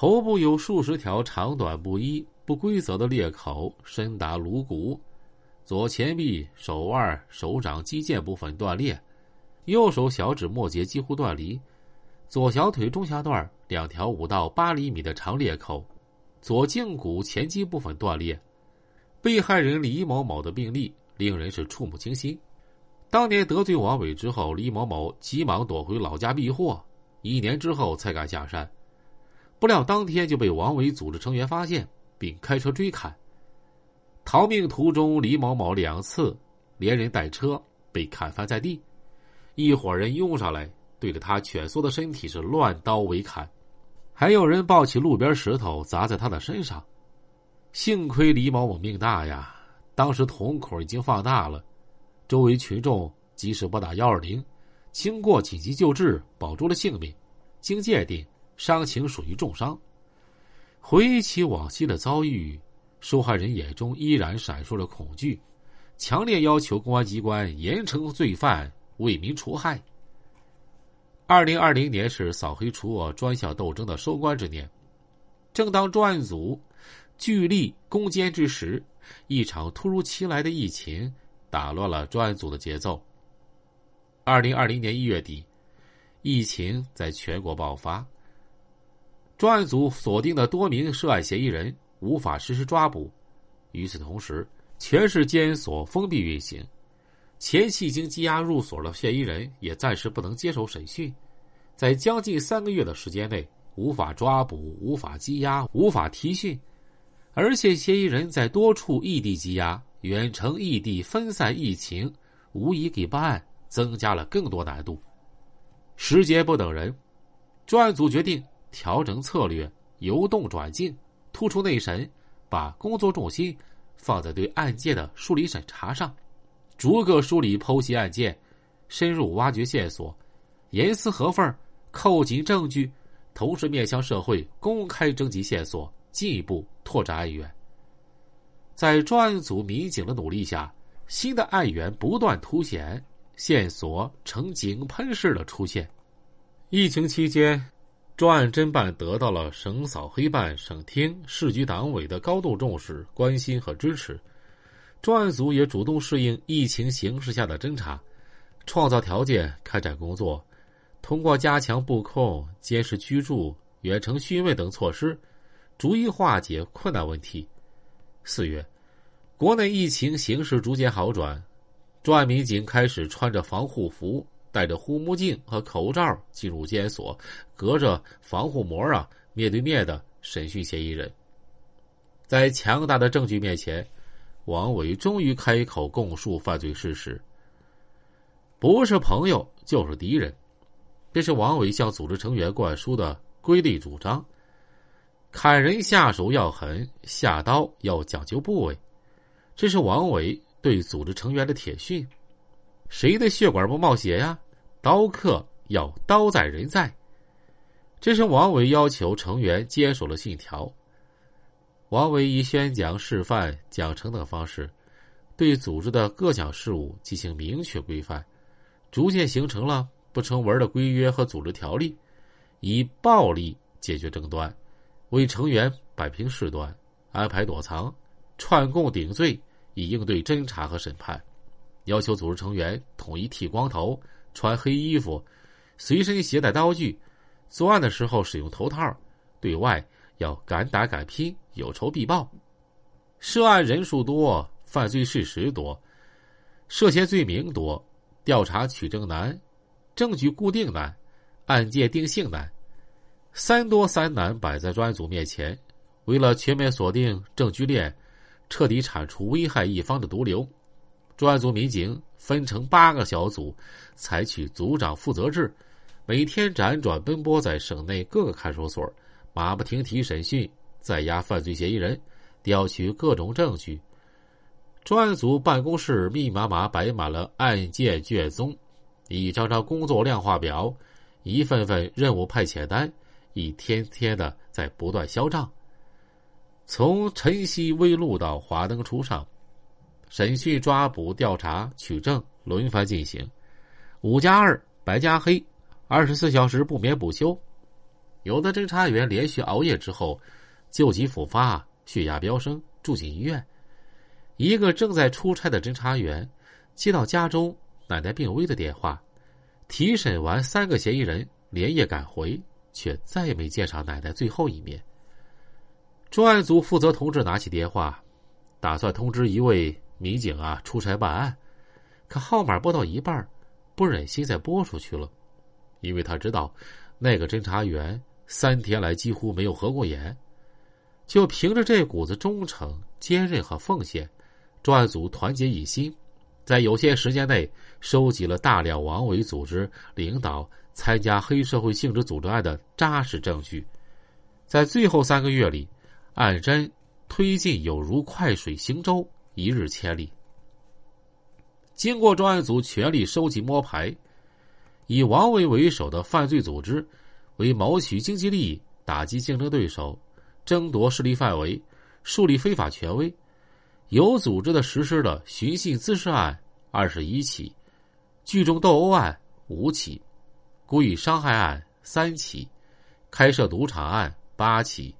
头部有数十条长短不一、不规则的裂口，深达颅骨；左前臂、手腕、手掌肌腱部分断裂，右手小指末节几乎断离；左小腿中下段两条五到八厘米的长裂口，左胫骨前肌部分断裂。被害人李某某的病例令人是触目惊心。当年得罪王伟之后，李某某急忙躲回老家避祸，一年之后才敢下山。不料当天就被王伟组织成员发现，并开车追砍。逃命途中，李某某两次连人带车被砍翻在地，一伙人拥上来，对着他蜷缩的身体是乱刀围砍，还有人抱起路边石头砸在他的身上。幸亏李某某命大呀，当时瞳孔已经放大了。周围群众及时拨打幺二零，经过紧急救治，保住了性命。经鉴定，伤情属于重伤。回忆起往昔的遭遇，受害人眼中依然闪烁着恐惧，强烈要求公安机关严惩罪犯，为民除害。二零二零年是扫黑除恶专项斗争的收官之年，正当专案组聚力攻坚之时，一场突如其来的疫情。打乱了专案组的节奏。二零二零年一月底，疫情在全国爆发，专案组锁定的多名涉案嫌疑人无法实施抓捕。与此同时，全市监所封闭运行，前期已经羁押入所的嫌疑人也暂时不能接受审讯，在将近三个月的时间内，无法抓捕、无法羁押、无法提讯，而且嫌疑人在多处异地羁押。远程异地分散疫情，无疑给办案增加了更多难度。时间不等人，专案组决定调整策略，由动转静，突出内神，把工作重心放在对案件的梳理审查上，逐个梳理剖析案件，深入挖掘线索，严丝合缝扣紧证据，同时面向社会公开征集线索，进一步拓展案源。在专案组民警的努力下，新的案源不断凸显，线索呈井喷式的出现。疫情期间，专案侦办得到了省扫黑办、省厅、市局党委的高度重视、关心和支持。专案组也主动适应疫情形势下的侦查，创造条件开展工作，通过加强布控、监视居住、远程讯问等措施，逐一化解困难问题。四月，国内疫情形势逐渐好转，专案民警开始穿着防护服、戴着护目镜和口罩进入监所，隔着防护膜啊，面对面的审讯嫌疑人。在强大的证据面前，王伟终于开口供述犯罪事实。不是朋友就是敌人，这是王伟向组织成员灌输的规律主张。砍人下手要狠，下刀要讲究部位，这是王伟对组织成员的铁训。谁的血管不冒血呀？刀客要刀在人在，这是王伟要求成员坚守的信条。王伟以宣讲、示范、奖惩等方式，对组织的各项事务进行明确规范，逐渐形成了不成文的规约和组织条例，以暴力解决争端。为成员摆平事端，安排躲藏、串供顶罪，以应对侦查和审判。要求组织成员统一剃光头、穿黑衣服，随身携带刀具，作案的时候使用头套。对外要敢打敢拼，有仇必报。涉案人数多，犯罪事实多，涉嫌罪名多，调查取证难，证据固定难，案件定性难。三多三难摆在专案组面前，为了全面锁定证据链，彻底铲除危害一方的毒瘤，专案组民警分成八个小组，采取组长负责制，每天辗转奔波在省内各个看守所，马不停蹄审讯在押犯罪嫌疑人，调取各种证据。专案组办公室密麻麻摆满了案件卷宗，一张张工作量化表，一份份任务派遣单。一天天的在不断销账。从晨曦微露到华灯初上，审讯、抓捕、调查、取证轮番进行，五加二、白加黑，二十四小时不眠不休。有的侦查员连续熬夜之后，旧疾复发，血压飙升，住进医院。一个正在出差的侦查员接到家中奶奶病危的电话，提审完三个嫌疑人，连夜赶回，却再也没见上奶奶最后一面。专案组负责同志拿起电话，打算通知一位民警啊出差办案，可号码拨到一半，不忍心再拨出去了，因为他知道那个侦查员三天来几乎没有合过眼，就凭着这股子忠诚、坚韧和奉献。专案组团结一心，在有限时间内收集了大量王伟组织领导参加黑社会性质组织案的扎实证据，在最后三个月里，案侦推进有如快水行舟，一日千里。经过专案组全力收集摸排，以王伟为首的犯罪组织为谋取经济利益、打击竞争对手、争夺势力范围、树立非法权威。有组织的实施了寻衅滋事案二十一起，聚众斗殴案五起，故意伤害案三起，开设赌场案八起，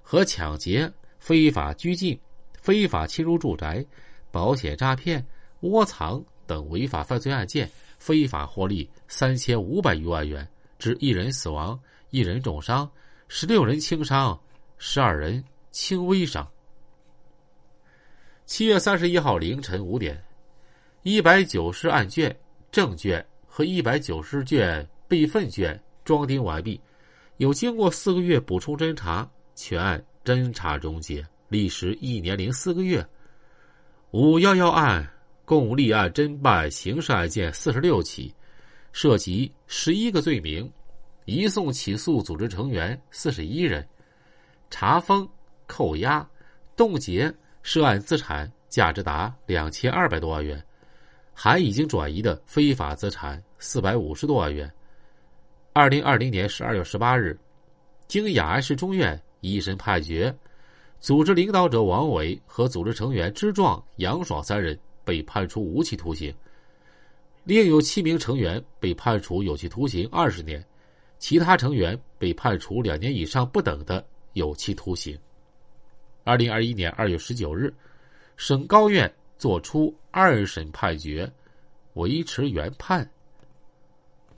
和抢劫、非法拘禁、非法侵入住宅、保险诈骗、窝藏等违法犯罪案件，非法获利三千五百余万元，致一人死亡、一人重伤、十六人轻伤、十二人轻微伤。七月三十一号凌晨五点，一百九十案卷、证卷和一百九十卷备份卷装订完毕。有经过四个月补充侦查，全案侦查终结，历时一年零四个月。五幺幺案共立案侦办刑事案件四十六起，涉及十一个罪名，移送起诉组织成员四十一人，查封、扣押、冻结。涉案资产价值达两千二百多万元，含已经转移的非法资产四百五十多万元。二零二零年十二月十八日，经雅安市中院一审判决，组织领导者王伟和组织成员支壮、杨爽三人被判处无期徒刑，另有七名成员被判处有期徒刑二十年，其他成员被判处两年以上不等的有期徒刑。二零二一年二月十九日，省高院作出二审判决，维持原判。